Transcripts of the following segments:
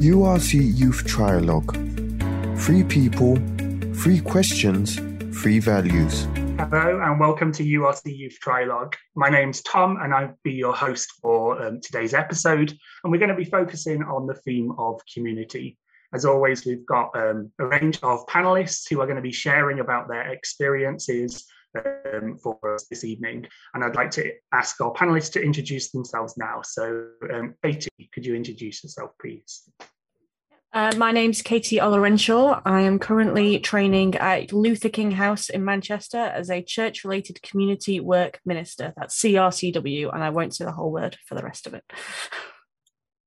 URC Youth Trialogue. Free people, free questions, free values. Hello and welcome to URC Youth Trialogue. My name's Tom and I'll be your host for um, today's episode. And we're going to be focusing on the theme of community. As always, we've got um, a range of panelists who are going to be sharing about their experiences um, for us this evening. And I'd like to ask our panelists to introduce themselves now. So, um, Katie, could you introduce yourself, please? Uh, my name's Katie Olorenshaw. I am currently training at Luther King House in Manchester as a church related community work minister. That's CRCW, and I won't say the whole word for the rest of it.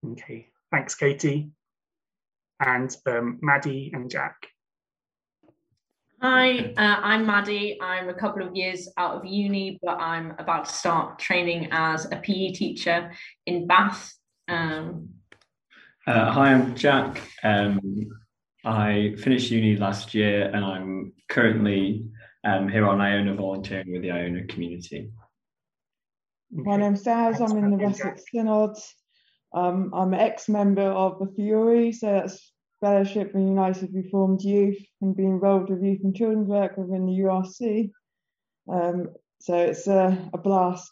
Okay, thanks, Katie and um, Maddie and Jack. Hi, uh, I'm Maddie. I'm a couple of years out of uni, but I'm about to start training as a PE teacher in Bath. Um, uh, hi, I'm Jack. Um, I finished uni last year and I'm currently um, here on Iona volunteering with the Iona community. My name's Saz, I'm in the Wessex Synod. Um, I'm an ex-member of the FURY, so that's Fellowship and United Reformed Youth, and be involved with youth and children's work within the URC. Um, so it's a, a blast.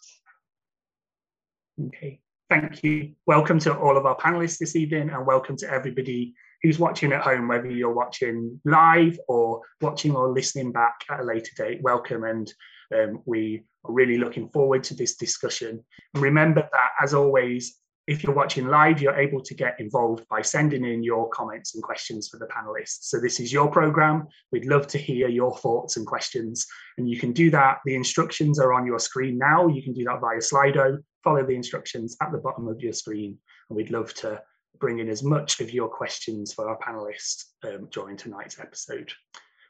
Okay, thank you. Welcome to all of our panelists this evening, and welcome to everybody who's watching at home, whether you're watching live or watching or listening back at a later date. Welcome, and um, we are really looking forward to this discussion. Remember that, as always, if you're watching live, you're able to get involved by sending in your comments and questions for the panelists. So this is your program. We'd love to hear your thoughts and questions. And you can do that. The instructions are on your screen now. You can do that via Slido. Follow the instructions at the bottom of your screen. And we'd love to bring in as much of your questions for our panelists um, during tonight's episode.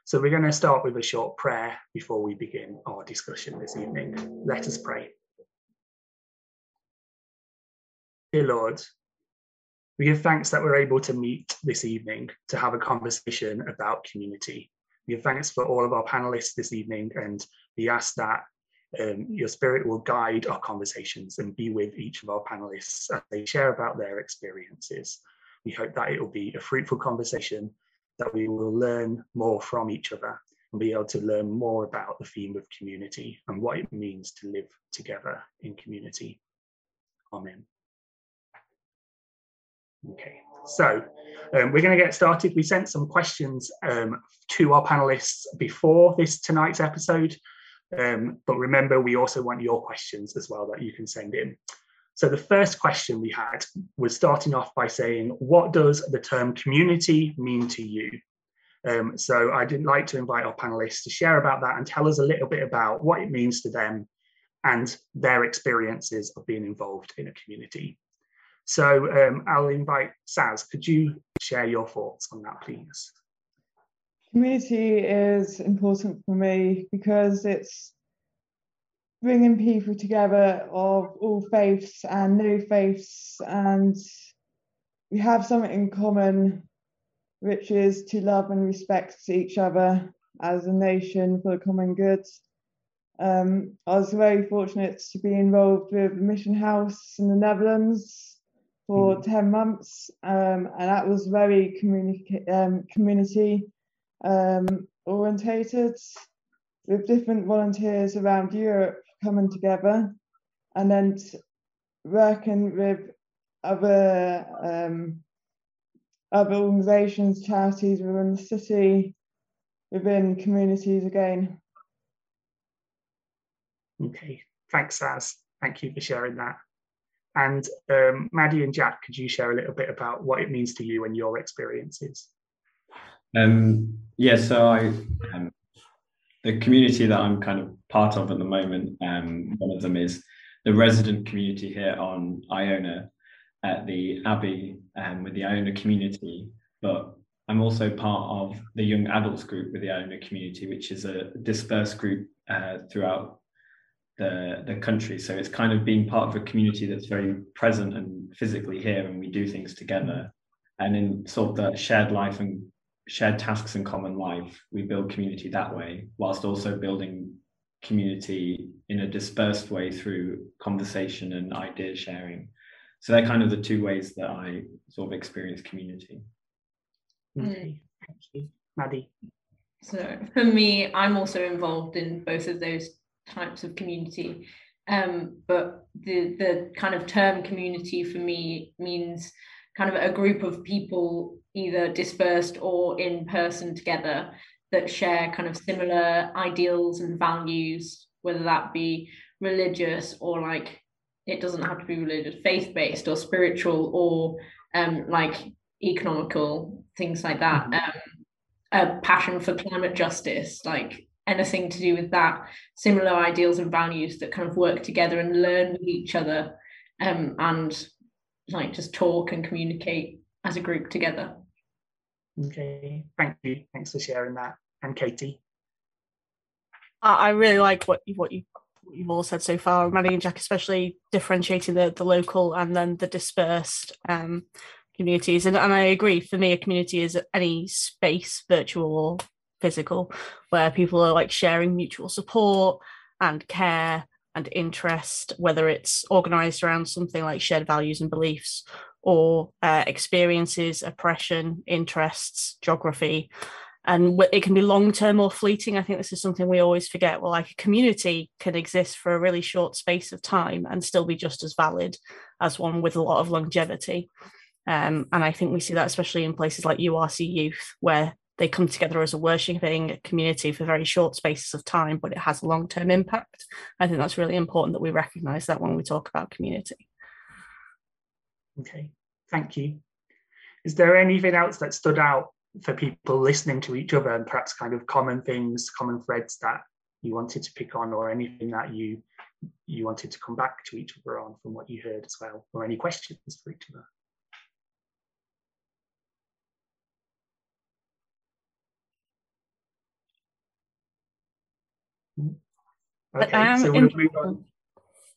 So we're going to start with a short prayer before we begin our discussion this evening. Let us pray. Dear Lord, we give thanks that we're able to meet this evening to have a conversation about community. We give thanks for all of our panelists this evening, and we ask that um, your spirit will guide our conversations and be with each of our panelists as they share about their experiences. We hope that it will be a fruitful conversation, that we will learn more from each other and be able to learn more about the theme of community and what it means to live together in community. Amen. Okay, so um, we're going to get started. We sent some questions um, to our panelists before this tonight's episode, um, but remember, we also want your questions as well that you can send in. So the first question we had was starting off by saying, what does the term community mean to you? Um, so I'd like to invite our panelists to share about that and tell us a little bit about what it means to them and their experiences of being involved in a community. So um, I'll invite Saz. Could you share your thoughts on that, please? Community is important for me because it's bringing people together of all faiths and no faiths, and we have something in common, which is to love and respect each other as a nation for the common good. Um, I was very fortunate to be involved with Mission House in the Netherlands for mm. 10 months um, and that was very communi- um, community um, orientated with different volunteers around Europe coming together and then working with other um, other organisations, charities within the city, within communities again. Okay, thanks, Saz. Thank you for sharing that. And um, Maddie and Jack, could you share a little bit about what it means to you and your experiences? Um, yeah, so I, um, the community that I'm kind of part of at the moment, um, one of them is the resident community here on Iona at the Abbey um, with the Iona community. But I'm also part of the young adults group with the Iona community, which is a dispersed group uh, throughout the, the country. So it's kind of being part of a community that's very present and physically here, and we do things together. And in sort of the shared life and shared tasks and common life, we build community that way, whilst also building community in a dispersed way through conversation and idea sharing. so they're kind of the two ways that I sort of experience community. Mm. Okay, thank you, Maddie. So for me, I'm also involved in both of those types of community. Um, but the the kind of term community for me means kind of a group of people either dispersed or in person together that share kind of similar ideals and values, whether that be religious or like it doesn't have to be religious, faith based or spiritual or um, like economical things like that. Mm-hmm. Um, a passion for climate justice, like anything to do with that, similar ideals and values that kind of work together and learn with each other, um, and like just talk and communicate as a group together. Okay, thank you. Thanks for sharing that. And Katie. I really like what you what you what you've all said so far, Maddie and Jack, especially differentiating the the local and then the dispersed um, communities. And, and I agree. For me, a community is any space, virtual or physical, where people are like sharing mutual support and care and interest, whether it's organized around something like shared values and beliefs or uh, experiences, oppression, interests, geography. And it can be long term or fleeting. I think this is something we always forget. Well, like a community can exist for a really short space of time and still be just as valid as one with a lot of longevity. Um, and I think we see that especially in places like URC Youth, where they come together as a worshipping community for very short spaces of time, but it has a long term impact. I think that's really important that we recognize that when we talk about community. Okay, thank you. Is there anything else that stood out for people listening to each other and perhaps kind of common things, common threads that you wanted to pick on or anything that you you wanted to come back to each other on from what you heard as well, or any questions for each other? Okay, um, so we'll move on.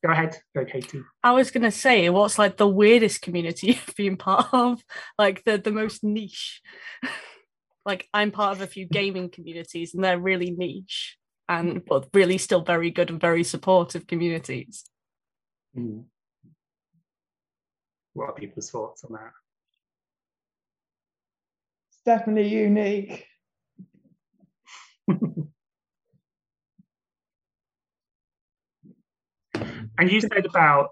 Go ahead, go Katie. I was gonna say, what's like the weirdest community you've been part of? Like the the most niche. like I'm part of a few gaming communities, and they're really niche, and but really still very good and very supportive communities. Mm. What are people's thoughts on that? It's definitely unique. And you said about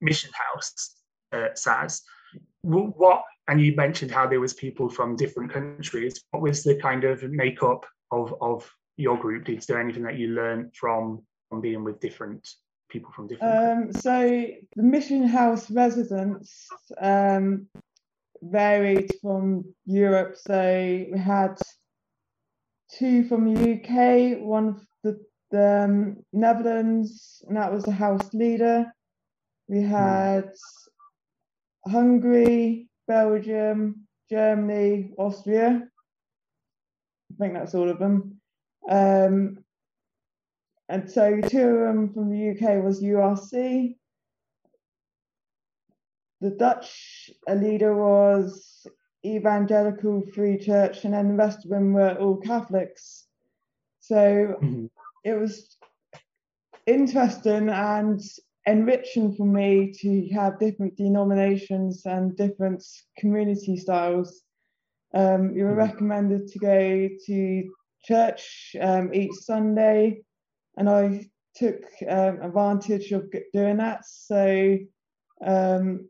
Mission House, uh, Saz. What and you mentioned how there was people from different countries. What was the kind of makeup of of your group? Is there anything that you learned from from being with different people from different? Um, so the Mission House residents um, varied from Europe. So we had two from the UK, one the the um, Netherlands, and that was the house leader. We hmm. had Hungary, Belgium, Germany, Austria. I think that's all of them. Um, and so two of them from the UK was URC. The Dutch leader was Evangelical Free Church, and then the rest of them were all Catholics. So mm-hmm it was interesting and enriching for me to have different denominations and different community styles. Um, you were hmm. recommended to go to church um, each Sunday, and I took um, advantage of doing that. So um,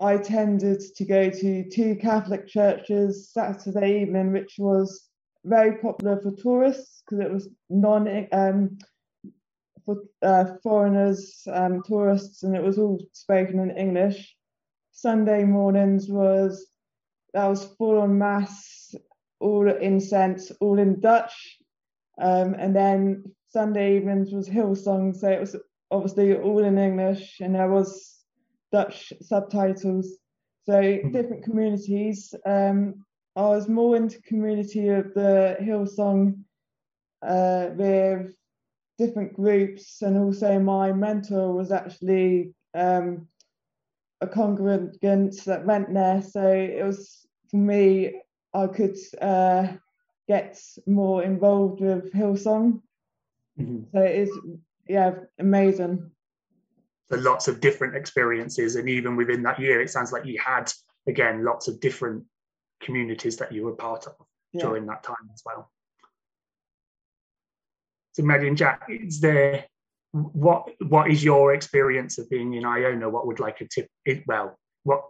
I tended to go to two Catholic churches Saturday evening, which was very popular for tourists because it was non um, for uh, foreigners, um, tourists, and it was all spoken in English. Sunday mornings was that was full on mass, all incense, all in Dutch, um, and then Sunday evenings was hill Hillsong, so it was obviously all in English, and there was Dutch subtitles. So mm-hmm. different communities. Um, I was more into community of the Hillsong uh, with different groups, and also my mentor was actually um, a congregant that went there. So it was for me, I could uh, get more involved with Hillsong. Mm-hmm. So it is, yeah, amazing. so lots of different experiences, and even within that year, it sounds like you had again lots of different communities that you were part of yeah. during that time as well. So, Maddie and Jack, is there what what is your experience of being in Iona? What would like a tip? Well, what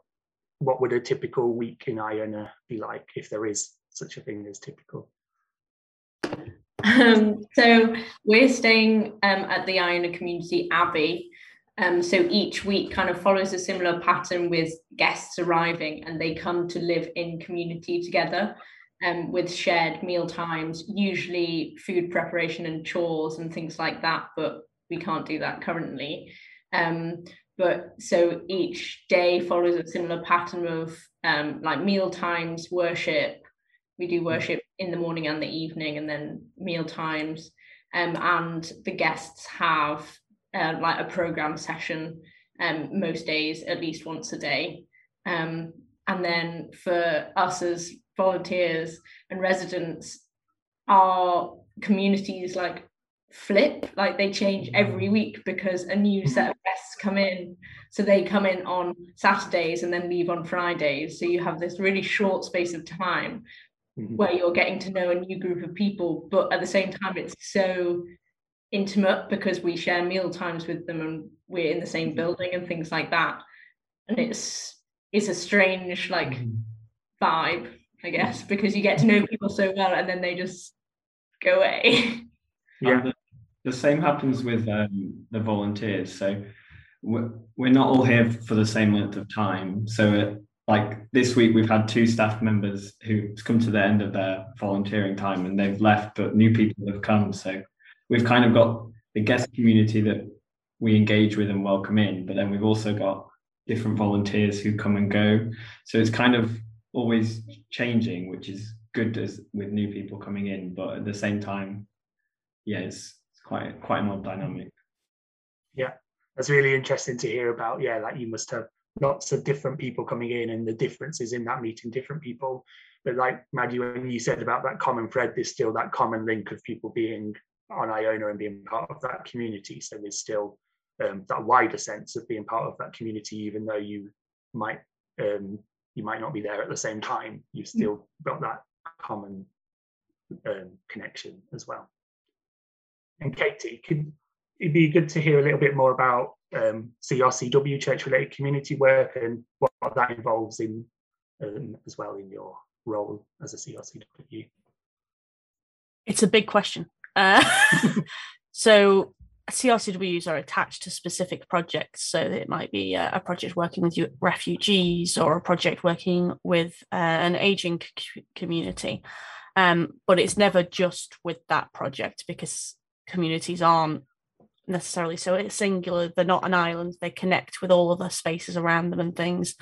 what would a typical week in Iona be like if there is such a thing as typical? Um, so we're staying um, at the Iona Community Abbey. Um, so each week kind of follows a similar pattern with guests arriving and they come to live in community together um, with shared meal times, usually food preparation and chores and things like that, but we can't do that currently. Um, but so each day follows a similar pattern of um, like meal times, worship. We do worship in the morning and the evening, and then meal times. Um, and the guests have uh, like a program session um, most days, at least once a day. Um, and then for us as volunteers and residents, our communities like flip like they change every week because a new set of guests come in so they come in on saturdays and then leave on fridays so you have this really short space of time mm-hmm. where you're getting to know a new group of people but at the same time it's so intimate because we share meal times with them and we're in the same mm-hmm. building and things like that and it's it's a strange like mm-hmm. vibe i guess because you get to know people so well and then they just go away yeah the same happens with um, the volunteers. So we're, we're not all here for the same length of time. So, it, like this week, we've had two staff members who've come to the end of their volunteering time and they've left, but new people have come. So we've kind of got the guest community that we engage with and welcome in, but then we've also got different volunteers who come and go. So it's kind of always changing, which is good as with new people coming in, but at the same time, yeah, it's quite quite an odd dynamic. Yeah, that's really interesting to hear about. Yeah, like you must have lots of different people coming in and the differences in that meeting different people. But like Maddie, when you said about that common thread, there's still that common link of people being on Iona and being part of that community. So there's still um, that wider sense of being part of that community, even though you might um, you might not be there at the same time. You've mm. still got that common um, connection as well and Katie, could it be good to hear a little bit more about um, CRCW, church-related community work, and what that involves in um, as well in your role as a CRCW? It's a big question. Uh, so CRCWs are attached to specific projects. So it might be a, project working with refugees or a project working with uh, an aging c- community. Um, but it's never just with that project because communities aren't necessarily so it's singular they're not an island they connect with all of the spaces around them and things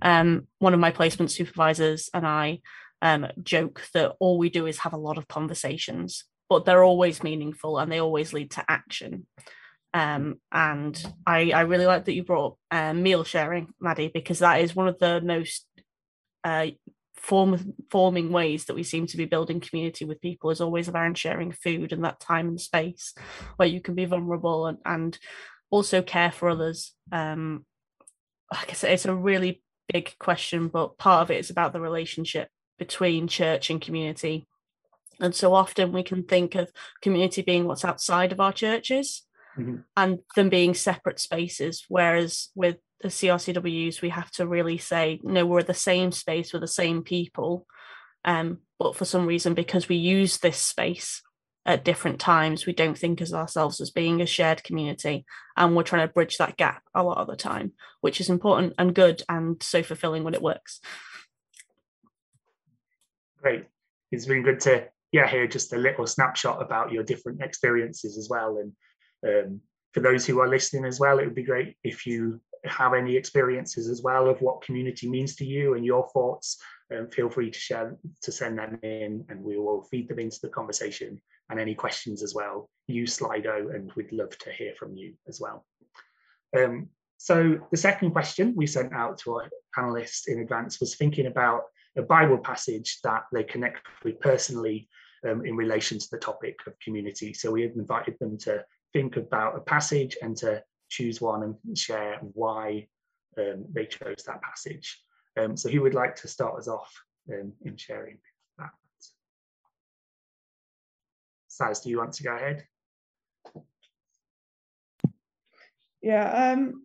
um, one of my placement supervisors and i um, joke that all we do is have a lot of conversations but they're always meaningful and they always lead to action. Um, and I, I really like that you brought uh, meal sharing, Maddie, because that is one of the most uh, form forming ways that we seem to be building community with people is always around sharing food and that time and space where you can be vulnerable and, and also care for others. Um like i said it's a really big question but part of it is about the relationship between church and community and so often we can think of community being what's outside of our churches mm-hmm. and them being separate spaces whereas with the CRCWs, we have to really say, no, we're the same space, we're the same people. Um, but for some reason, because we use this space at different times, we don't think of ourselves as being a shared community. And we're trying to bridge that gap a lot of the time, which is important and good and so fulfilling when it works. Great. It's been good to yeah hear just a little snapshot about your different experiences as well. And um, for those who are listening as well, it would be great if you have any experiences as well of what community means to you and your thoughts, um, feel free to share to send them in, and we will feed them into the conversation. And any questions as well, use Slido, and we'd love to hear from you as well. Um, so the second question we sent out to our panelists in advance was thinking about a Bible passage that they connect with personally um, in relation to the topic of community. So we invited them to think about a passage and to choose one and share why um, they chose that passage. Um, so who would like to start us off um, in sharing that? Saz, do you want to go ahead? Yeah, um,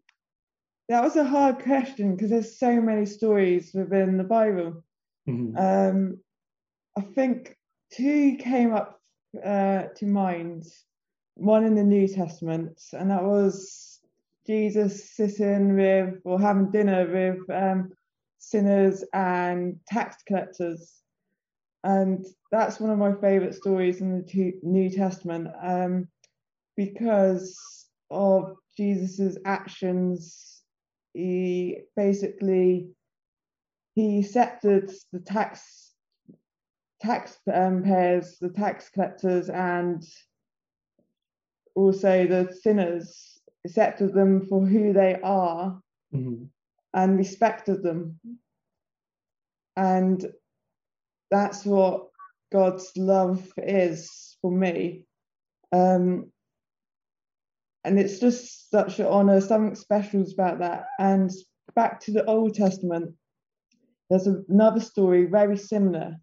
that was a hard question because there's so many stories within the Bible. Mm-hmm. Um, I think two came up uh, to mind. One in the New Testament, and that was Jesus sitting with or having dinner with um, sinners and tax collectors. And that's one of my favorite stories in the New Testament um, because of Jesus's actions. He basically he accepted the tax tax um, the tax collectors, and also the sinners, accepted them for who they are mm-hmm. and respected them. And that's what God's love is for me. Um, and it's just such an honor, something special about that. And back to the Old Testament, there's another story very similar,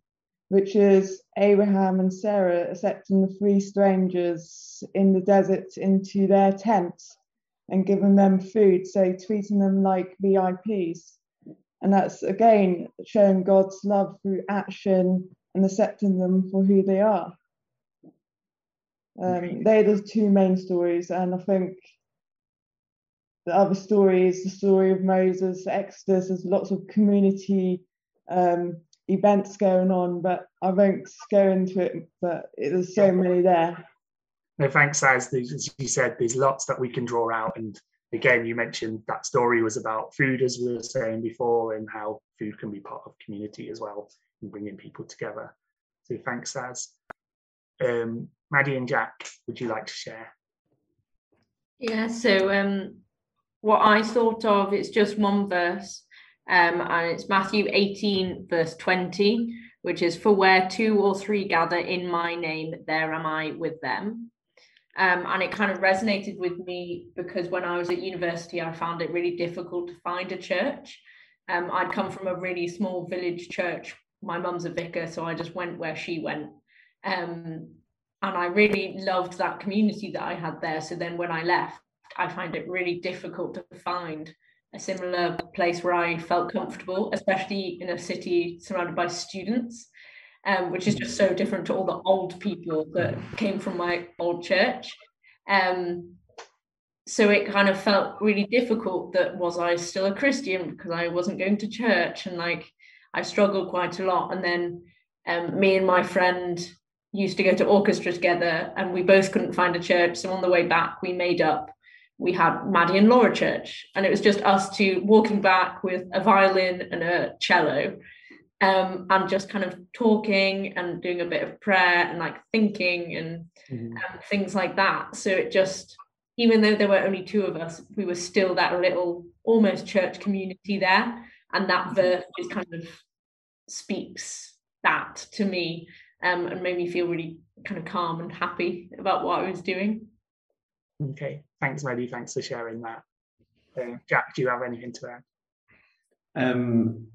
which is Abraham and Sarah accepting the three strangers in the desert into their tent and giving them food, so treating them like VIPs. And that's again showing God's love through action and accepting them for who they are. Um, they're the two main stories, and I think the other story is the story of Moses, Exodus. There's lots of community um, events going on, but I won't go into it. But there's so many there. No, thanks, As as you said, there's lots that we can draw out. And again, you mentioned that story was about food, as we were saying before, and how food can be part of community as well and bringing people together. So thanks, Saz. Um, Maddie and Jack, would you like to share? Yeah, so um, what I thought of, it's just one verse, um, and it's Matthew 18, verse 20, which is, For where two or three gather in my name, there am I with them. Um, and it kind of resonated with me because when I was at university, I found it really difficult to find a church. Um, I'd come from a really small village church. My mum's a vicar, so I just went where she went. Um, and I really loved that community that I had there. So then when I left, I find it really difficult to find a similar place where I felt comfortable, especially in a city surrounded by students, um, which is just so different to all the old people that came from my old church. Um, so it kind of felt really difficult that was I still a Christian because I wasn't going to church and like I struggled quite a lot. And then um, me and my friend used to go to orchestra together and we both couldn't find a church. So on the way back, we made up we had Maddie and Laura Church, and it was just us two walking back with a violin and a cello, um, and just kind of talking and doing a bit of prayer and like thinking and um, things like that. So it just, even though there were only two of us, we were still that little almost church community there, and that mm-hmm. verse just kind of speaks that to me um, and made me feel really kind of calm and happy about what I was doing. Okay, thanks, Maddie. Thanks for sharing that. Uh, Jack, do you have anything to add? Um,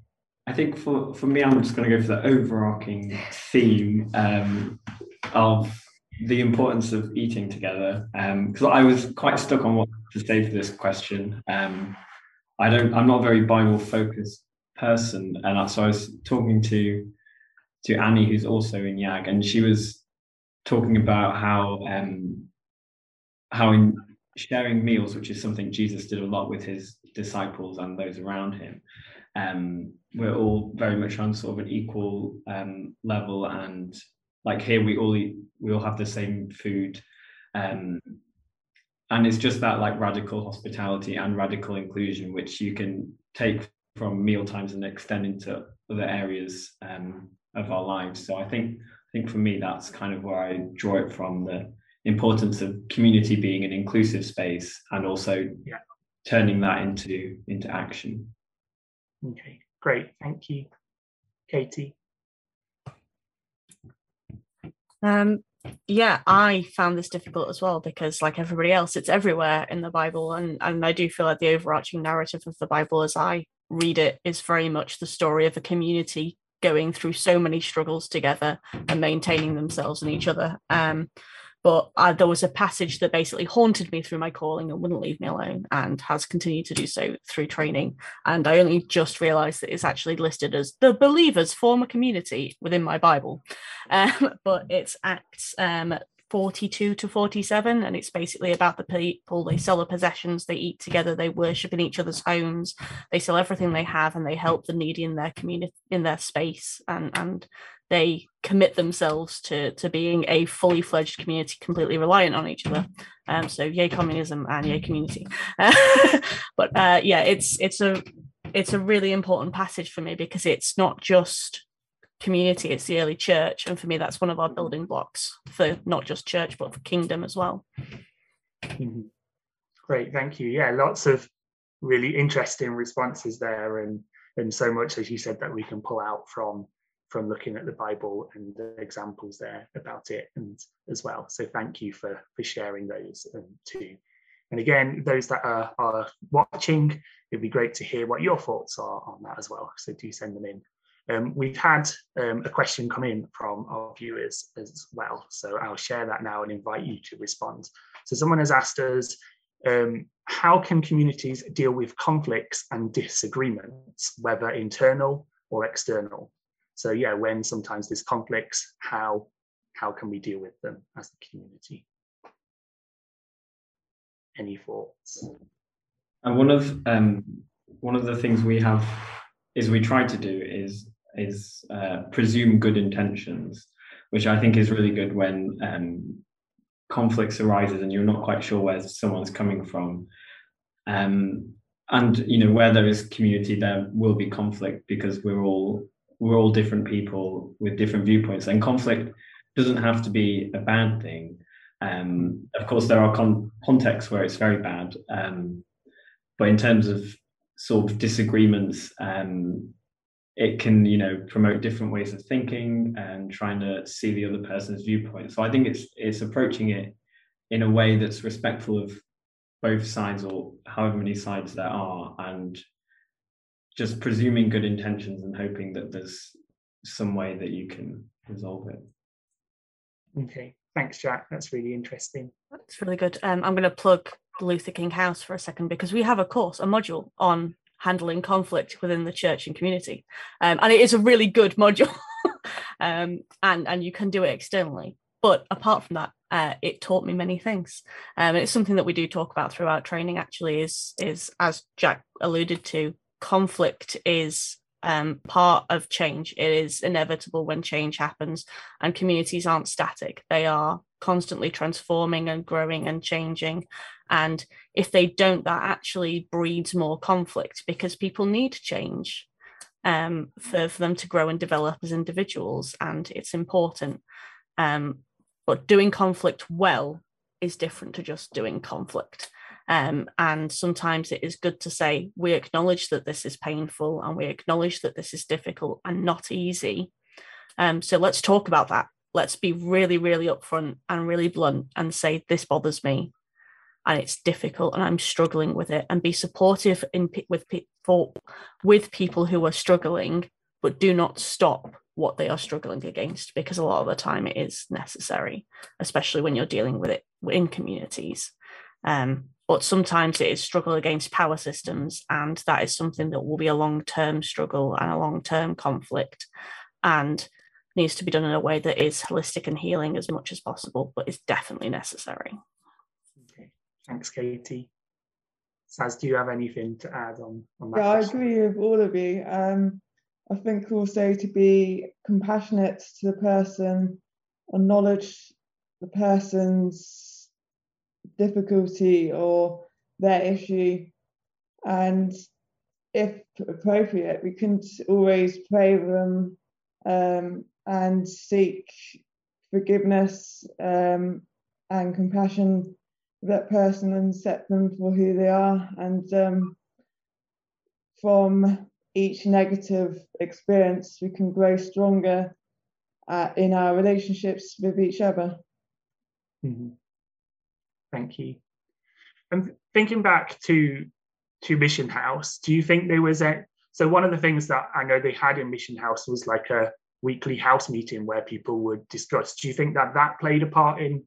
I think for, for me, I'm just going to go for the overarching theme um, of the importance of eating together. Because um, I was quite stuck on what to say for this question. Um, I don't. I'm not a very Bible focused person, and so I was talking to to Annie, who's also in YAG, and she was talking about how um, how in sharing meals, which is something Jesus did a lot with his disciples and those around him, um, we're all very much on sort of an equal um, level. And like here, we all eat, we all have the same food. Um, and it's just that like radical hospitality and radical inclusion, which you can take from meal times and extend into other areas um, of our lives. So I think I think for me that's kind of where I draw it from the importance of community being an inclusive space and also yeah. turning that into into action okay great thank you katie um, yeah, I found this difficult as well because, like everybody else, it's everywhere in the Bible, and and I do feel like the overarching narrative of the Bible, as I read it, is very much the story of a community going through so many struggles together and maintaining themselves and each other. Um, but uh, there was a passage that basically haunted me through my calling and wouldn't leave me alone and has continued to do so through training. And i only just realized that it's actually listed as the believers form a community within my bible. Um, but it's acts um, 42 to 47 and it's basically about the people. They sell the possessions they eat together they worship in each other's homes they sell everything they have and they help the needy in their community in their space. And and they commit themselves to to being a fully fledged community completely reliant on each other. Um so yay communism and yay community. But uh yeah it's it's a it's a really important passage for me because it's not just community it's the early church. And for me that's one of our building blocks for not just church but for kingdom as well. Mm-hmm. great thank you. Yeah lots of really interesting responses there and and so much as you said that we can pull out from from looking at the Bible and the examples there about it and as well. So thank you for for sharing those um, too. And again, those that are, are watching, it'd be great to hear what your thoughts are on that as well. So do send them in. Um, we've had um, a question come in from our viewers as well. So I'll share that now and invite you to respond. So someone has asked us, um, how can communities deal with conflicts and disagreements, whether internal or external? So yeah, when sometimes there's conflicts, how how can we deal with them as the community? Any thoughts? And one of um, one of the things we have is we try to do is is uh, presume good intentions, which I think is really good when um, conflicts arises and you're not quite sure where someone's coming from. Um, and you know where there is community, there will be conflict because we're all we're all different people with different viewpoints, and conflict doesn't have to be a bad thing. Um, of course, there are con- contexts where it's very bad, um, but in terms of sort of disagreements, um, it can you know promote different ways of thinking and trying to see the other person's viewpoint. So I think it's it's approaching it in a way that's respectful of both sides or however many sides there are, and just presuming good intentions and hoping that there's some way that you can resolve it. Okay, thanks, Jack. That's really interesting. That's really good. Um, I'm going to plug the Luther King House for a second because we have a course, a module on handling conflict within the church and community, um, and it is a really good module. um, and and you can do it externally. But apart from that, uh, it taught me many things. Um, and it's something that we do talk about throughout training. Actually, is is as Jack alluded to, conflict is um, part of change. It is inevitable when change happens, and communities aren't static. They are constantly transforming and growing and changing. And if they don't, that actually breeds more conflict because people need change um, for, for them to grow and develop as individuals. And it's important. Um, but doing conflict well is different to just doing conflict. Um, and sometimes it is good to say, we acknowledge that this is painful and we acknowledge that this is difficult and not easy. Um, so let's talk about that. Let's be really, really upfront and really blunt and say, this bothers me and it's difficult and I'm struggling with it and be supportive in with people with people who are struggling, but do not stop what they are struggling against because a lot of the time it is necessary, especially when you're dealing with it in communities. Um, but sometimes it is struggle against power systems and that is something that will be a long-term struggle and a long-term conflict and needs to be done in a way that is holistic and healing as much as possible but is definitely necessary. Okay. Thanks katie. Saz do you have anything to add on, on that yeah question? i agree with all of you. Um, i think also to be compassionate to the person acknowledge the person's difficulty or their issue. And if appropriate, we can always pray with them um, and seek forgiveness um, and compassion for that person and set them for who they are. And um, from each negative experience, we can grow stronger uh, in our relationships with each other. Mm-hmm. Thank you. And thinking back to to Mission House, do you think there was a so one of the things that I know they had in Mission House was like a weekly house meeting where people would discuss. Do you think that that played a part in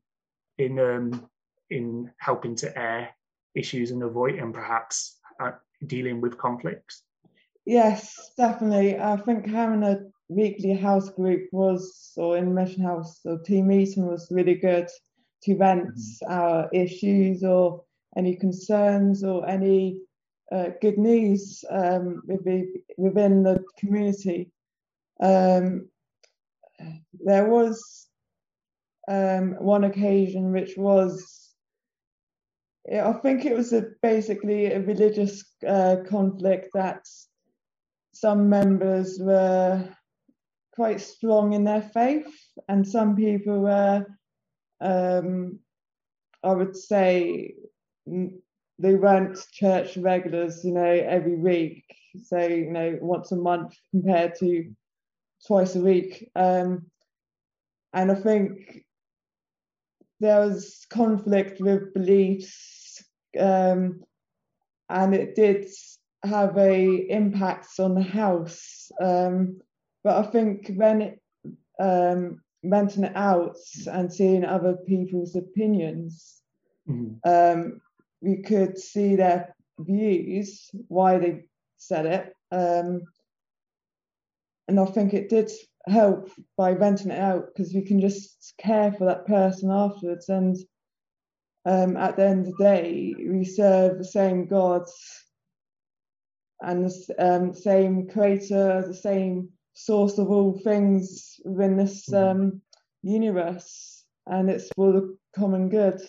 in um, in helping to air issues and avoid and perhaps uh, dealing with conflicts? Yes, definitely. I think having a weekly house group was, or in Mission House, or team meeting was really good to mm-hmm. our issues or any concerns or any uh, good news um, within the community. Um, there was um, one occasion which was, I think it was a, basically a religious uh, conflict that some members were quite strong in their faith, and some people were, um, I would say, they weren't church regulars, you know, every week. So, you know, once a month compared to twice a week. Um, and I think there was conflict with beliefs, um, and it did have a impact on the house. Um, but I think when it, um, renting it out and seeing other people's opinions, mm-hmm. um, we could see their views, why they said it. Um, and I think it did help by venting it out because we can just care for that person afterwards. And um, at the end of the day, we serve the same God and the um, same creator, the same source of all things within this mm-hmm. um, universe, and it's for the common good.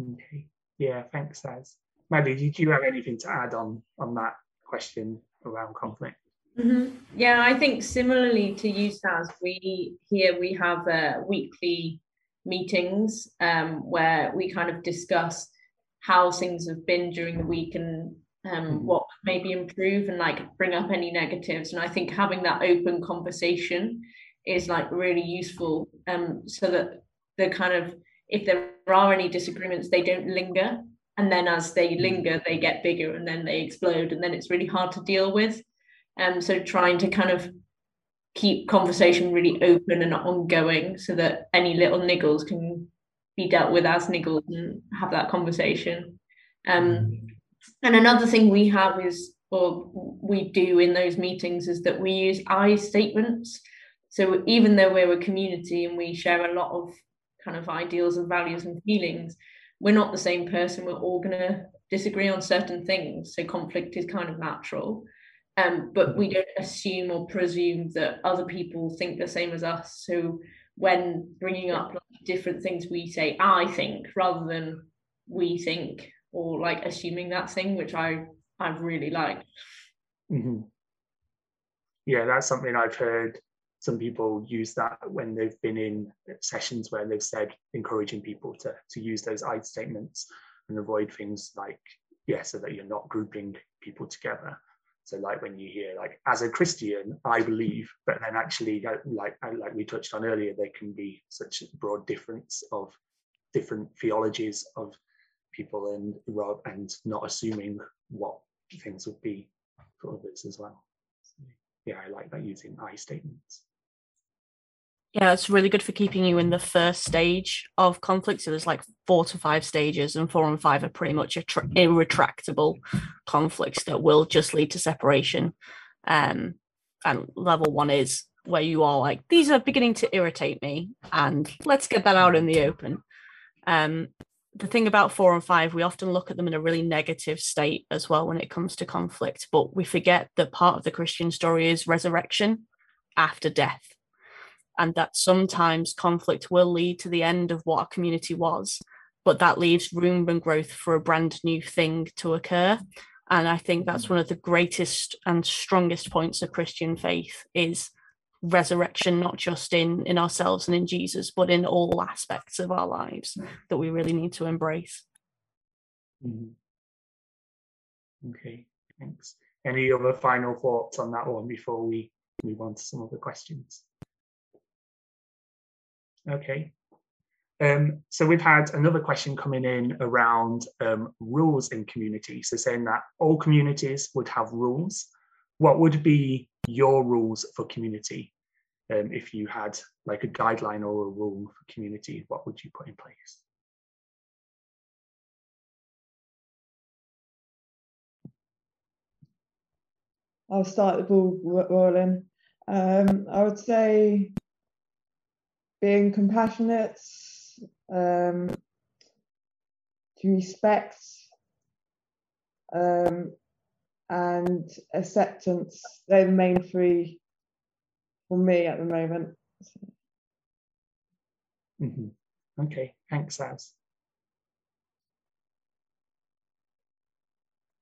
Okay. Yeah, thanks, Saz. Maddie, did you have anything to add on on that question around conflict? Mm-hmm. Yeah, I think similarly to you, Saz, we here we have uh, weekly meetings um, where we kind of discuss how things have been during the week and um, mm-hmm. what maybe improve and like bring up any negatives. And I think having that open conversation is like really useful um, so that the kind of if there are any disagreements, they don't linger. And then as they mm-hmm. linger, they get bigger and then they explode. And then it's really hard to deal with. Um, so trying to kind of keep conversation really open and ongoing so that any little niggles can be dealt with as niggles and have that conversation. Um, mm-hmm. And another thing we have is, or we do in those meetings, is that we use I statements. So even though we're a community and we share a lot of kind of ideals and values and feelings, we're not the same person. We're all going to disagree on certain things. So conflict is kind of natural. Um, but we don't assume or presume that other people think the same as us. So when bringing up different things, we say I think rather than we think, or like assuming that thing, which I I really like. Mm-hmm. Yeah, that's something I've heard some people use that when they've been in sessions where they've said encouraging people to to use those I statements and avoid things like yeah, so that you're not grouping people together. So like when you hear like as a Christian, I believe, but then actually like like we touched on earlier, there can be such a broad difference of different theologies of people and and not assuming what things would be for others as well. So, yeah, I like that using I statements. Yeah, it's really good for keeping you in the first stage of conflict. So there's like four to five stages, and four and five are pretty much irretractable conflicts that will just lead to separation. Um, and level one is where you are like, these are beginning to irritate me, and let's get that out in the open. Um, the thing about four and five, we often look at them in a really negative state as well when it comes to conflict, but we forget that part of the Christian story is resurrection after death and that sometimes conflict will lead to the end of what a community was, but that leaves room and growth for a brand new thing to occur. And I think that's mm. one of the greatest and strongest points of Christian faith is resurrection, not just in in ourselves and in Jesus, but in all aspects of our lives that we really need to embrace. Mm-hmm. Okay, thanks. Any other final thoughts on that one before we move on to some of the questions? Okay. Um, so we've had another question coming in around um, rules in community. So saying that all communities would have rules. What would be your rules for community? Um, if you had like a guideline or a rule for community, what would you put in place? I'll start the ball rolling. Um, I would say being compassionate, um, to respect, um, and acceptance. They're the main three for me at the moment. Mm-hmm. Okay, thanks, Saz.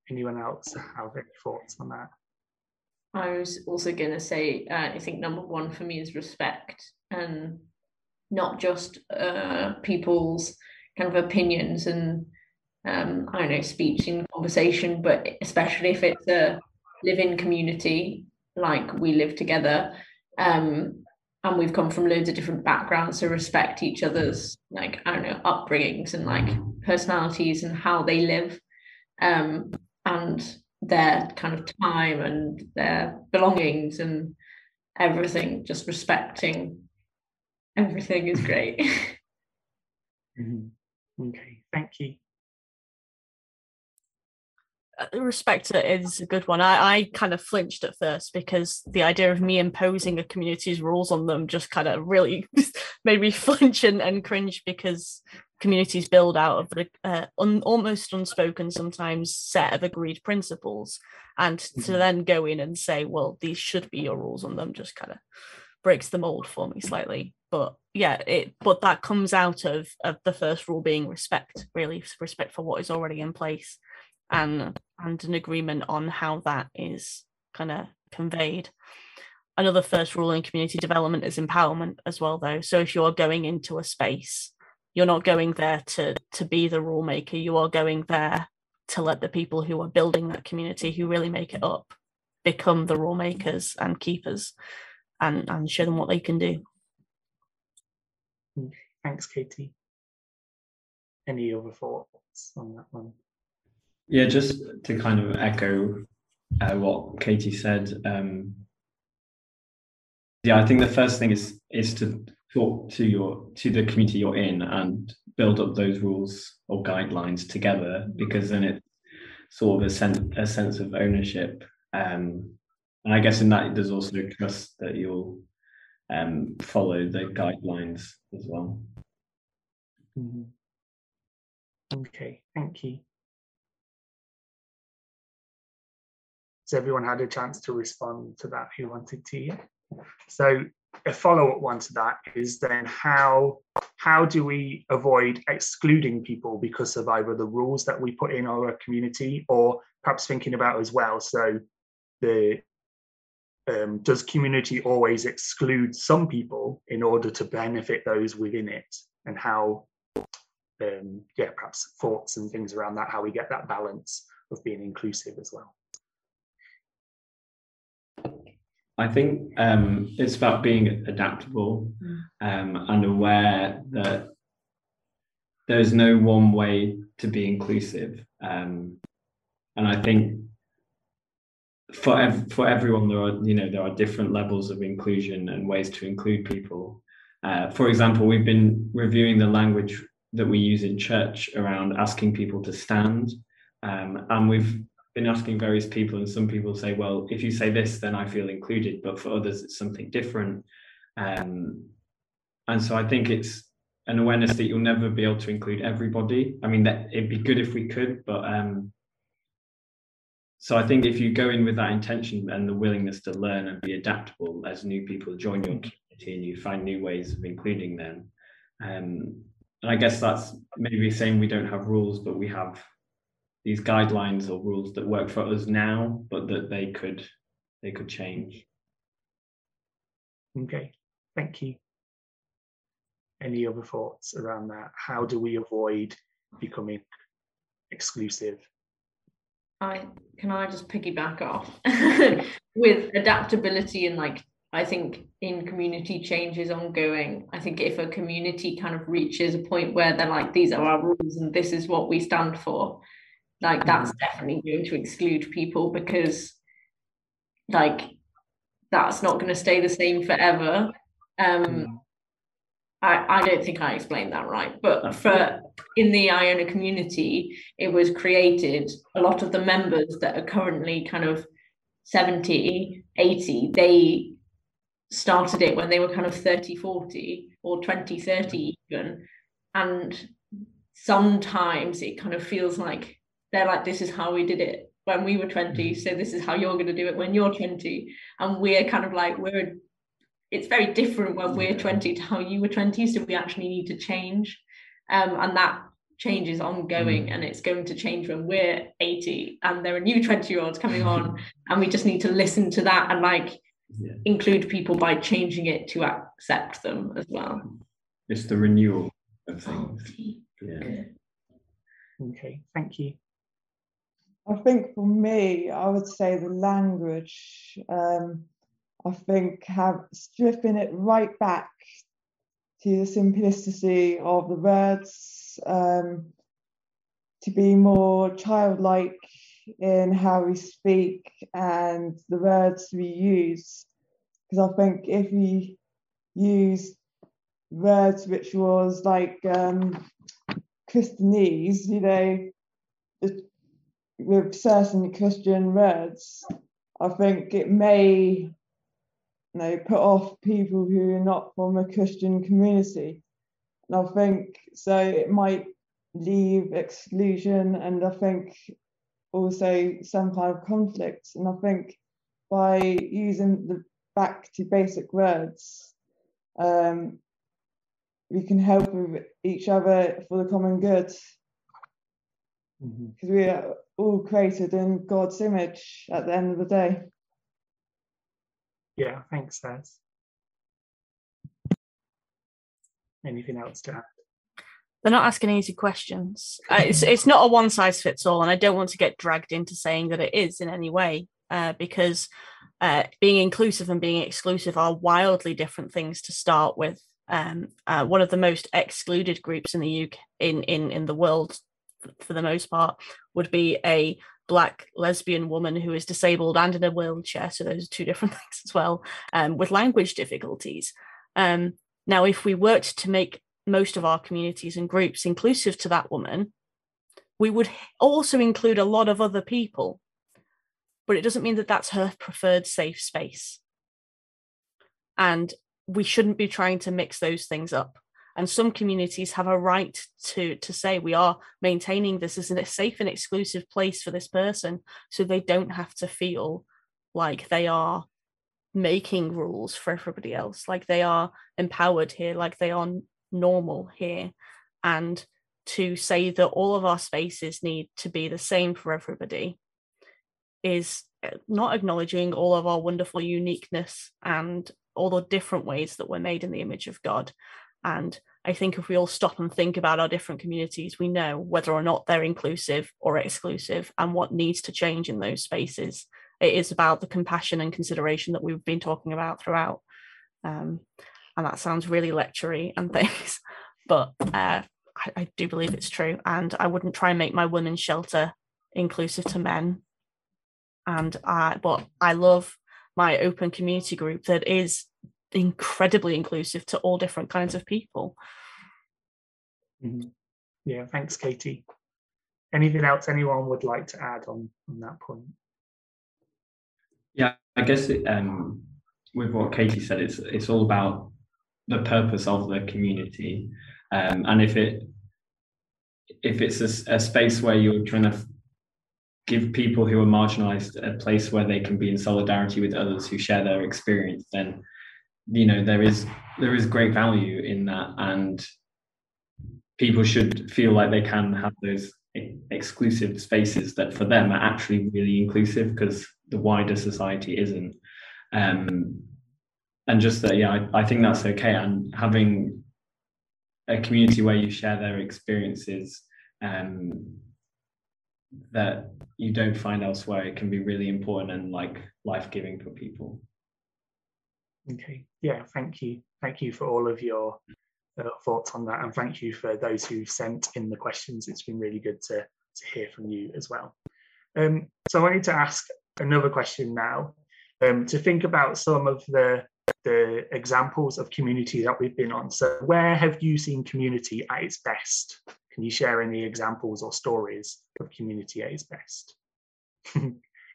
Anyone else have any thoughts on that? I was also going to say, uh, I think number one for me is respect and not just uh, people's kind of opinions and, um, I don't know, speech in conversation, but especially if it's a living community like we live together. Um, and we've come from loads of different backgrounds to respect each other's like i don't know upbringings and like personalities and how they live um and their kind of time and their belongings and everything just respecting everything is great mm-hmm. okay thank you respect is a good one. I, I kind of flinched at first because the idea of me imposing a community's rules on them just kind of really made me flinch and, and cringe because communities build out of the uh, un, almost unspoken sometimes set of agreed principles and mm-hmm. to then go in and say well these should be your rules on them just kind of breaks the mold for me slightly but yeah it but that comes out of of the first rule being respect really respect for what is already in place and and an agreement on how that is kind of conveyed. Another first rule in community development is empowerment as well though. So if you're going into a space you're not going there to to be the rule maker you are going there to let the people who are building that community who really make it up become the rule makers and keepers and and show them what they can do. Thanks katie. Any other thoughts on that one yeah just to kind of echo uh, what katie said um yeah i think the first thing is is to talk to your to the community you're in and build up those rules or guidelines together because then it's sort of a sense a sense of ownership. Um, and i guess in that there's also trust that you'll um, follow the guidelines as well. Mm-hmm. okay thank you has everyone had a chance to respond to that who wanted to so a follow-up one to that is then how how do we avoid excluding people because of either the rules that we put in our community or perhaps thinking about as well? So the um, does community always exclude some people in order to benefit those within it? And how um, yeah perhaps thoughts and things around that how we get that balance of being inclusive as well I think um, it's about being adaptable mm. um, and aware that there's no one way to be inclusive. Um, and I think for ev- for everyone, there are you know there are different levels of inclusion and ways to include people. Uh, for example, we've been reviewing the language that we use in church around asking people to stand, um, and we've been asking various people, and some people say, well, if you say this, then I feel included, but for others, it's something different. Um, and so I think it's an awareness that you'll never be able to include everybody. I mean, that it'd be good if we could, but um, so I think if you go in with that intention and the willingness to learn and be adaptable as new people join your community and you find new ways of including them, um, and I guess that's maybe saying we don't have rules, but we have these guidelines or rules that work for us now, but that they could they could change. Okay, thank you. Any other thoughts around that? How do we avoid becoming exclusive? I can I just piggyback off with adaptability and like I think in community change is ongoing. I think if a community kind of reaches a point where they're like, these are our rules and this is what we stand for, like that's mm-hmm. definitely going to exclude people because like that's not going to stay the same forever. Um, mm. I, I don't think I explained that right, but for in the Iona community, it was created. A lot of the members that are currently kind of 70, 80, they started it when they were kind of 30, 40 or 20, 30 even. And sometimes it kind of feels like they're like, this is how we did it when we were 20. So this is how you're going to do it when you're 20. And we're kind of like, we're it's very different when we're 20 to how you were 20 so we actually need to change um, and that change is ongoing mm. and it's going to change when we're 80 and there are new 20 year olds coming on and we just need to listen to that and like yeah. include people by changing it to accept them as well it's the renewal of things yeah okay thank you i think for me i would say the language um, I think have stripping it right back to the simplicity of the words, um, to be more childlike in how we speak and the words we use. Because I think if we use words which was like um, Christianese, you know, with certain Christian words, I think it may you know, put off people who are not from a Christian community. And I think so it might leave exclusion and I think also some kind of conflict. And I think by using the back to basic words, um, we can help each other for the common good. Because mm-hmm. we are all created in God's image at the end of the day. Yeah, thanks, Saz. Anything else to add? They're not asking easy questions. Uh, it's it's not a one size fits all, and I don't want to get dragged into saying that it is in any way, uh, because uh, being inclusive and being exclusive are wildly different things to start with. Um, uh, one of the most excluded groups in the UK in in in the world, for the most part, would be a black lesbian woman who is disabled and in a wheelchair so those are two different things as well um, with language difficulties. Um, now if we worked to make most of our communities and groups inclusive to that woman we would also include a lot of other people. But it doesn't mean that that's her preferred safe space. And we shouldn't be trying to mix those things up and some communities have a right to to say we are maintaining this as a safe and exclusive place for this person so they don't have to feel like they are making rules for everybody else like they are empowered here like they are normal here. And to say that all of our spaces need to be the same for everybody is uh, not acknowledging all of our wonderful uniqueness and all the different ways that we're made in the image of God and I think if we all stop and think about our different communities, we know whether or not they're inclusive or exclusive and what needs to change in those spaces. It is about the compassion and consideration that we've been talking about throughout. Um, and that sounds really lectury and things, but uh, I, I do believe it's true. And I wouldn't try and make my women's shelter inclusive to men. And I, but I love my open community group that is incredibly inclusive to all different kinds of people. Mm-hmm. Yeah, thanks, Katie. Anything else anyone would like to add on, on that point? Yeah, I guess it, um, with what Katie said, it's it's all about the purpose of the community, um, and if it if it's a, a space where you're trying to give people who are marginalized a place where they can be in solidarity with others who share their experience, then you know there is there is great value in that and people should feel like they can have those exclusive spaces that for them are actually really inclusive because the wider society isn't. Um, and just that yeah I, I think that's okay and having a community where you share their experiences um, that you don't find elsewhere it can be really important and like life-giving for people. Okay, yeah, thank you. Thank you for all of your uh, thoughts on that. And thank you for those who've sent in the questions. It's been really good to, to hear from you as well. Um, so I wanted to ask another question now um, to think about some of the the examples of community that we've been on. So where have you seen community at its best? Can you share any examples or stories of community at its best?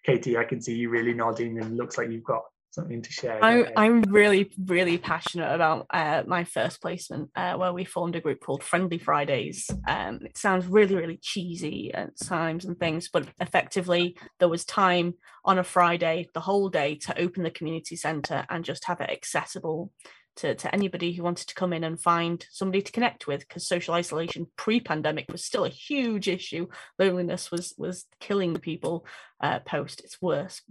Katie, I can see you really nodding and looks like you've got something to share. I'm, I'm really, really passionate about uh, my first placement uh, where we formed a group called Friendly Fridays. Um, it sounds really, really cheesy at times and things, but effectively, there was time on a Friday, the whole day, to open the community centre and just have it accessible to, to anybody who wanted to come in and find somebody to connect with because social isolation pre-pandemic was still a huge issue loneliness was was killing people uh, post it's worse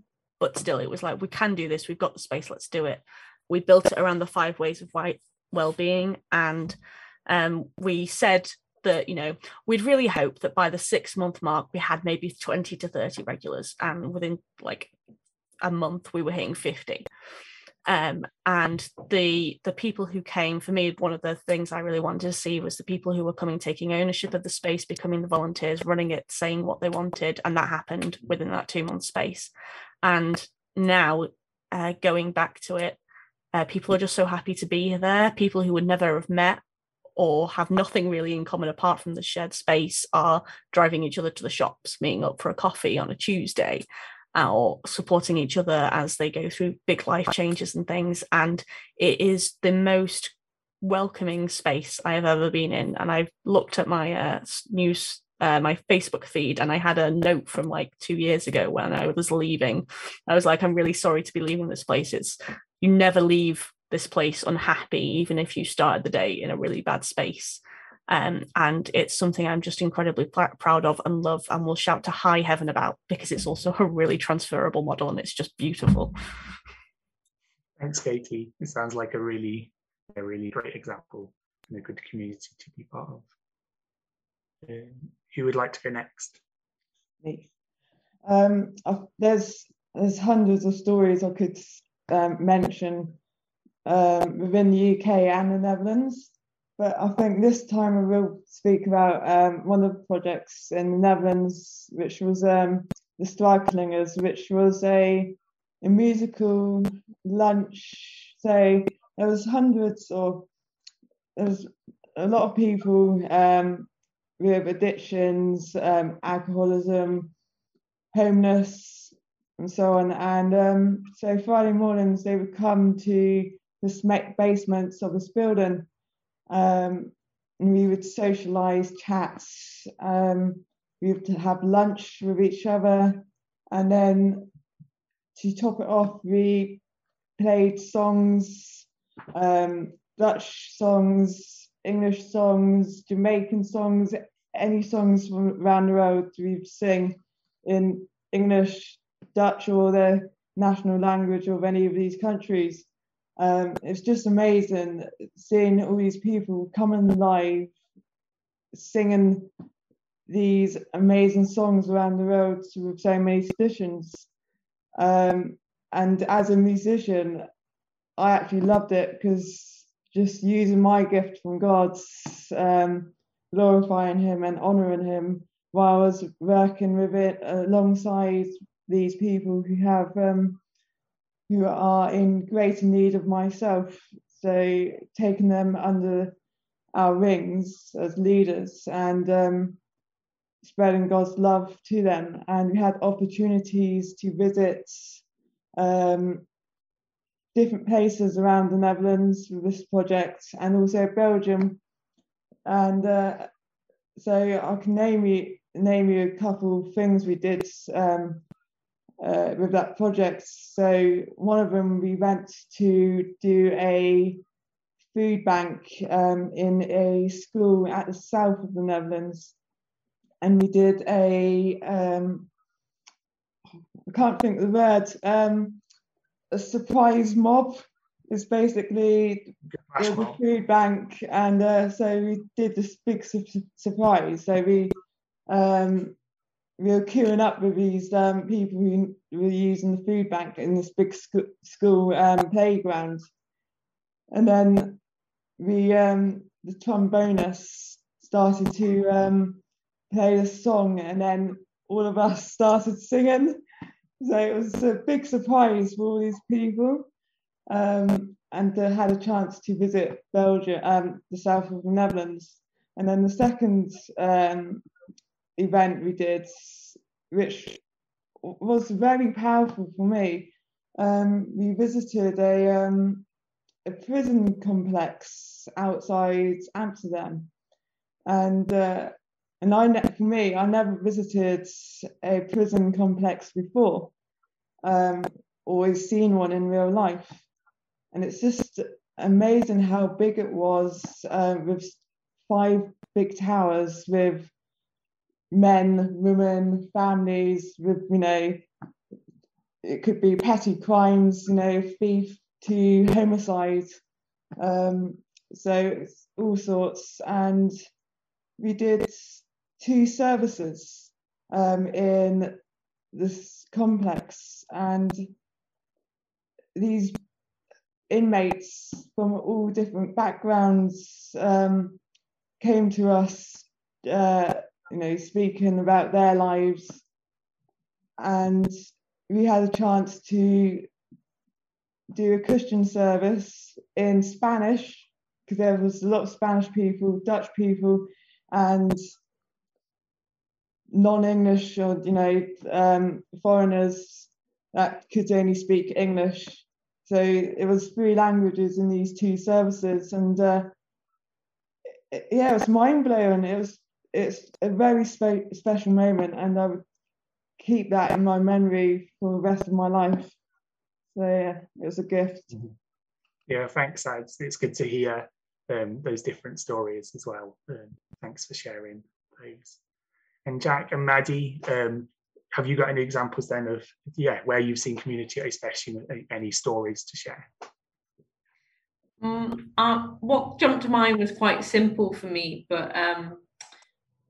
but still it was like we can do this. We've got the space. Let's do it. We built it around the five ways of white well-being and um, we said that you know we'd really hope that by the six month mark we had maybe 20 to 30 regulars and within like a month we were hitting 50 um, and the the people who came for me one of the things i really wanted to see was the people who were coming taking ownership of the space becoming the volunteers running it saying what they wanted and that happened within that two month space and now uh, going back to it uh, people are just so happy to be there people who would never have met or have nothing really in common apart from the shared space are driving each other to the shops meeting up for a coffee on a tuesday or supporting each other as they go through big life changes and things. And it is the most welcoming space I have ever been in. And I've looked at my uh, news, uh, my Facebook feed, and I had a note from like two years ago when I was leaving. I was like, I'm really sorry to be leaving this place. It's you never leave this place unhappy, even if you started the day in a really bad space. Um, and it's something I'm just incredibly pr- proud of and love and will shout to high heaven about because it's also a really transferable model and it's just beautiful. Thanks, Katie. It sounds like a really, a really great example and a good community to be part of. Um, who would like to go next? Me. Um, there's there's hundreds of stories I could um, mention um, within the UK and the Netherlands. But I think this time I will speak about um, one of the projects in the Netherlands, which was um, the Struikelingers, which was a, a musical lunch. So there was hundreds of, there was a lot of people um, with addictions, um, alcoholism, homeless, and so on. And um, so Friday mornings they would come to the basements of this building um, and we would socialize, chats. Um, we would have lunch with each other, and then to top it off, we played songs, um, Dutch songs, English songs, Jamaican songs, any songs from around the world we'd sing in English, Dutch, or the national language of any of these countries um, it's just amazing seeing all these people coming live, singing these amazing songs around the world with so many musicians. Um, and as a musician, I actually loved it because just using my gift from God, um, glorifying Him and honoring Him while I was working with it alongside these people who have um, who are in greater need of myself. So taking them under our wings as leaders and um, spreading God's love to them. And we had opportunities to visit um, different places around the Netherlands with this project and also Belgium. And uh, so I can name you name you a couple things we did. Um, uh, with that project. So one of them we went to do a food bank um, in a school at the south of the Netherlands, and we did a um, I can't think of the word um, a surprise mob. is basically a food bank, and uh, so we did this big su- surprise. So we um, we were queuing up with these um, people who were using the food bank in this big sc- school um, playground. And then we, um, the trombonist started to um, play the song, and then all of us started singing. So it was a big surprise for all these people. Um, and uh, had a chance to visit Belgium, um, the south of the Netherlands. And then the second um, event we did, which was very powerful for me, um, we visited a, um, a prison complex outside Amsterdam. And uh, and I, for me, I never visited a prison complex before, um, always seen one in real life and it's just amazing how big it was uh, with five big towers with men, women, families, with you know, it could be petty crimes, you know, thief to homicide. Um, so all sorts, and we did two services um, in this complex, and these inmates from all different backgrounds um, came to us, uh, you know, speaking about their lives, and we had a chance to do a Christian service in Spanish because there was a lot of Spanish people, Dutch people, and non-English or you know um, foreigners that could only speak English so it was three languages in these two services, and uh, it, yeah, it was mind blowing. It was it's a very spe- special moment, and I would keep that in my memory for the rest of my life. So yeah, it was a gift. Mm-hmm. Yeah, thanks. It's, it's good to hear um, those different stories as well. Um, thanks for sharing those. And Jack and Maddie, um, have you got any examples then of yeah where you've seen community especially any stories to share um, uh, what jumped to mind was quite simple for me but um,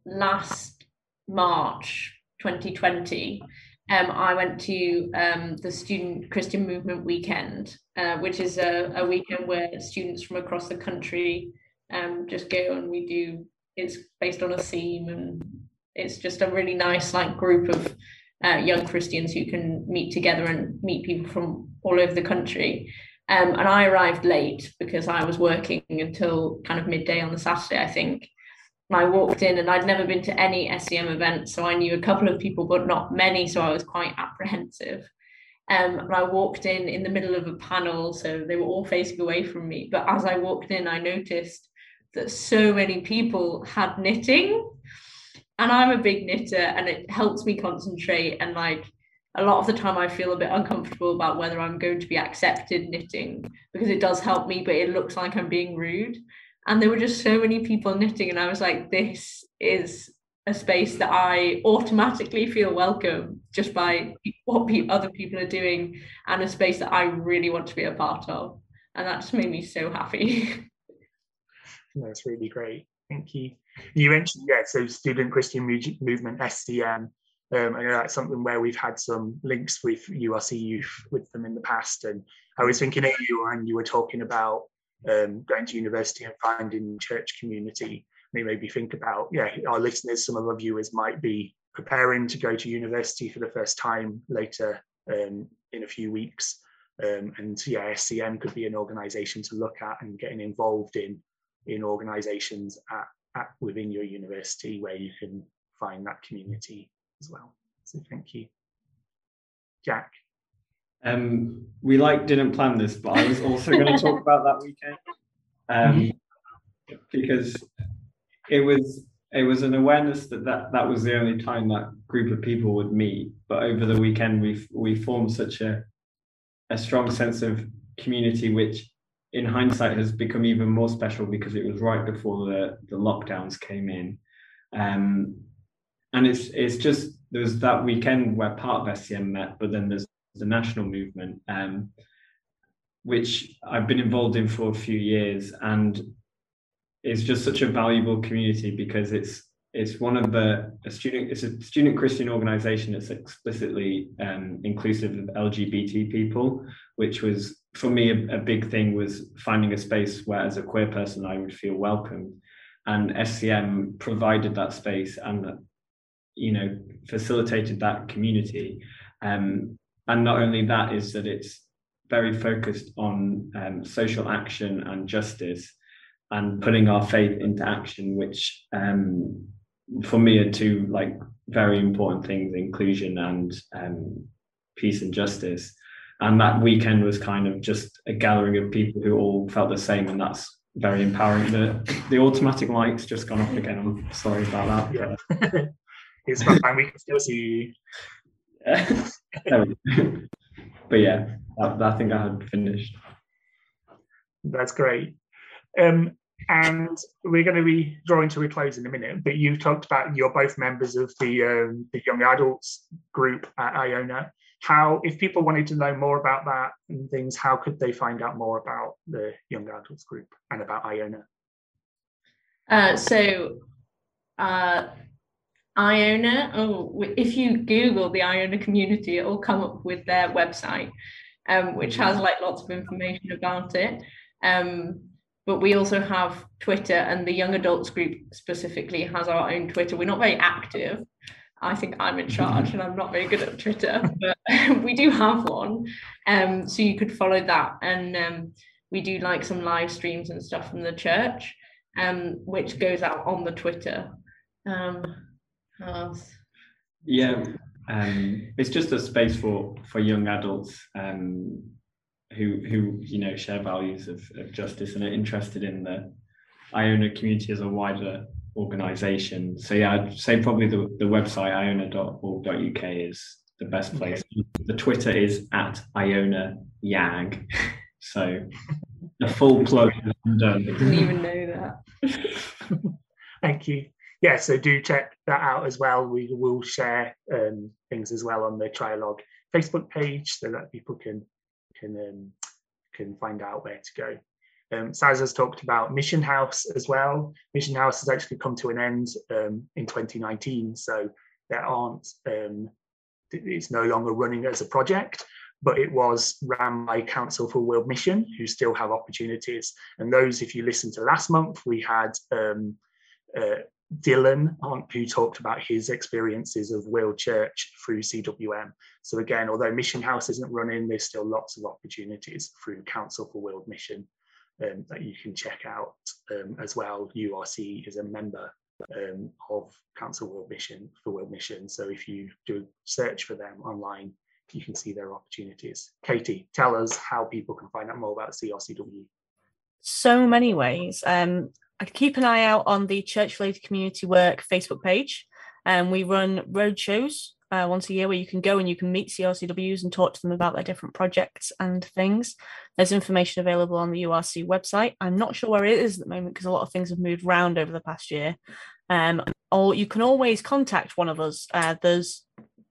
last march 2020 um, I went to um, the Student Christian Movement Weekend, uh, which is a, a, weekend where students from across the country um, just go and we do. It's based on a theme and it's just a really nice like group of uh, young Christians who can meet together and meet people from all over the country. Um, and I arrived late because I was working until kind of midday on the Saturday, I think. And I walked in and I'd never been to any SCM event, so I knew a couple of people, but not many, so I was quite apprehensive. Um, and I walked in in the middle of a panel, so they were all facing away from me. But as I walked in, I noticed that so many people had knitting and I'm a big knitter and it helps me concentrate and like a lot of the time I feel a bit uncomfortable about whether I'm going to be accepted knitting because it does help me but it looks like I'm being rude. And there were just so many people knitting and I was like this is a space that I automatically feel welcome just by what pe- other people are doing and a space that I really want to be a part of. And that just made me so happy. That's really great. Thank you you mentioned, yeah, so Student Christian Music Movement, SCM, um, and that's something where we've had some links with URC Youth with them in the past. And I was thinking earlier when you were talking about um, going to university and finding church community, maybe think about, yeah, our listeners, some of our viewers might be preparing to go to university for the first time later um, in a few weeks. Um, and yeah, SCM could be an organisation to look at and getting involved in in organisations at at, within your university where you can find that community as well. So thank you. Jack. Um, we like didn't plan this, but I was also going to talk about that weekend um, because it was it was an awareness that, that that was the only time that group of people would meet. But over the weekend, we we formed such a a strong sense of community, which in hindsight has become even more special because it was right before the, the lockdowns came in. Um, and it's it's just there's that weekend where part of SCM met, but then there's the national movement, um, which I've been involved in for a few years, and it's just such a valuable community because it's it's one of the a student it's a student Christian organization that's explicitly um, inclusive of LGBT people, which was for me a, a, big thing was finding a space where as a queer person I would feel welcome, and SCM provided that space and you know facilitated that community, um, and not only that is that it's very focused on um, social action and justice and putting our faith into action, which um, for me are two like very important things: inclusion and um, peace and justice. And that weekend was kind of just a gathering of people who all felt the same, and that's very empowering. The the automatic lights just gone off again. I'm sorry about that. Yeah. it's fine. We can still see you. Yeah. but yeah, I, I think I had finished. That's great. Um, and we're going to be drawing to a close in a minute. But you talked about you're both members of the um, the young adults group at Iona. How, if people wanted to know more about that and things, how could they find out more about the young adults group and about Iona? Uh, so, uh, Iona. Oh, if you Google the Iona community, it will come up with their website, um, which has like lots of information about it. Um, but we also have Twitter, and the young adults group specifically has our own Twitter. We're not very active. I think I'm in charge, and I'm not very good at Twitter, but we do have one. Um, so you could follow that, and um, we do like some live streams and stuff from the church, um, which goes out on the Twitter. Um, yeah, um, it's just a space for for young adults um, who who you know share values of, of justice and are interested in the Iona community as a wider organization. So yeah, I'd say probably the, the website iona.org.uk is the best place. The Twitter is at Iona Yag. So the full plug is done. Didn't even know that. Thank you. Yeah, so do check that out as well. We will share um, things as well on the Trialogue Facebook page so that people can can um, can find out where to go. Um, Saz has talked about Mission House as well. Mission House has actually come to an end um, in 2019, so there aren't. Um, it's no longer running as a project, but it was ran by Council for World Mission, who still have opportunities. And those, if you listen to last month, we had um, uh, Dylan, who talked about his experiences of World Church through CWM. So again, although Mission House isn't running, there's still lots of opportunities through Council for World Mission um, that you can check out um, as well. URC is a member um, of Council World Mission for World Mission. So if you do search for them online, you can see their opportunities. Katie, tell us how people can find out more about CRCW. So many ways. Um, I keep an eye out on the Church Related Community Work Facebook page. And um, we run road shows uh, once a year where you can go and you can meet CRCWs and talk to them about their different projects and things. There's information available on the URC website. I'm not sure where it is at the moment because a lot of things have moved around over the past year. Um, or you can always contact one of us. Uh, there's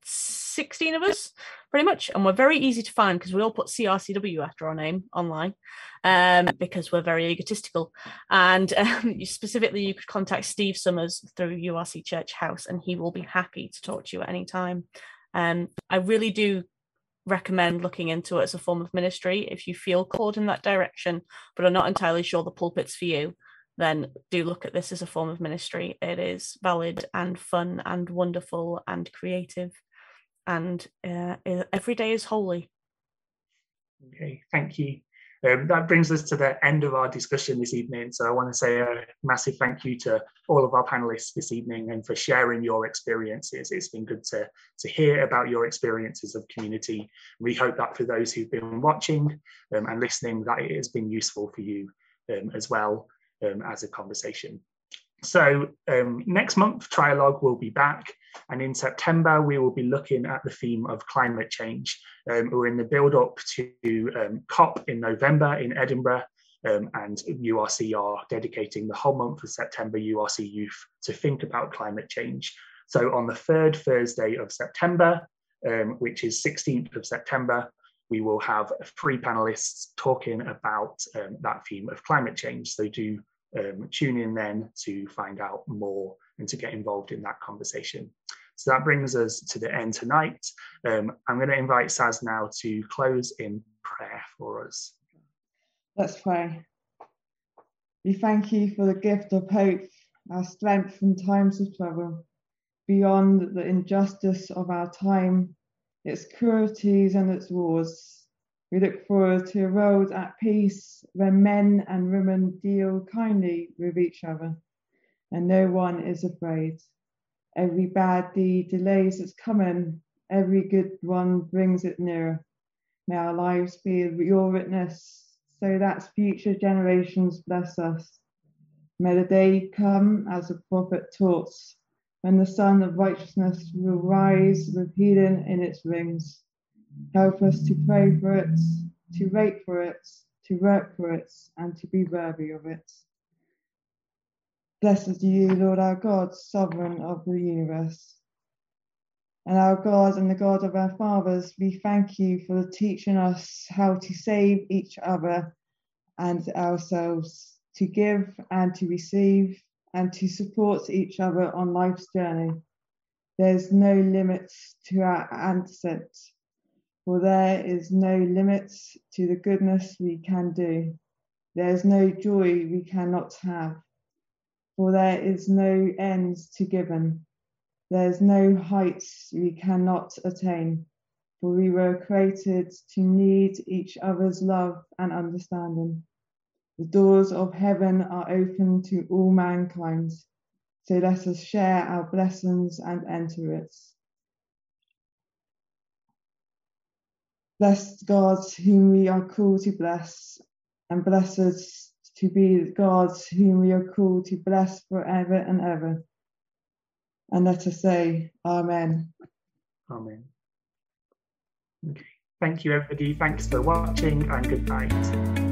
16 of us pretty much and we're very easy to find because we all put crcw after our name online um, because we're very egotistical. And um, specifically you could contact steve summers through urc church house and he will be happy to talk to you at any time. Um, i really do recommend looking into it as a form of ministry. If you feel called in that direction but are not entirely sure the pulpit's for you then do look at this as a form of ministry. It is valid and fun and wonderful and creative and uh, every day is holy. Okay, thank you. Um, that brings us to the end of our discussion this evening. So I want to say a massive thank you to all of our panelists this evening and for sharing your experiences. It's been good to, to hear about your experiences of community. We hope that for those who've been watching um, and listening, that it has been useful for you um, as well um, as a conversation. So um, next month, Trialogue will be back. And in September, we will be looking at the theme of climate change. Um, we're in the build up to um, COP in November in Edinburgh. Um, and URC are dedicating the whole month of September URC Youth to think about climate change. So on the third Thursday of September, um, which is 16th of September, we will have three panelists talking about um, that theme of climate change. So do um, tune in then to find out more and to get involved in that conversation. So that brings us to the end tonight. Um, I'm going to invite Saz now to close in prayer for us. Let's pray. We thank you for the gift of hope, our strength in times of trouble, beyond the injustice of our time, its cruelties and its wars. We look forward to a world at peace where men and women deal kindly with each other and no one is afraid. Every bad deed delays its coming, every good one brings it nearer. May our lives be your witness, so that future generations bless us. May the day come, as the prophet taught, when the sun of righteousness will rise with healing in its wings. Help us to pray for it, to wait for it, to work for it, and to be worthy of it. Blessed are you, Lord our God, sovereign of the universe. And our God and the God of our fathers, we thank you for teaching us how to save each other and ourselves, to give and to receive, and to support each other on life's journey. There's no limits to our ascent, for there is no limits to the goodness we can do. There is no joy we cannot have for there is no end to given. There is no heights we cannot attain, for we were created to need each other's love and understanding. The doors of heaven are open to all mankind, so let us share our blessings and enter it. Blessed God, whom we are called to bless, and blessed to be God's whom we are called to bless forever and ever. And let us say, Amen. Amen. Okay. Thank you, everybody. Thanks for watching and good night.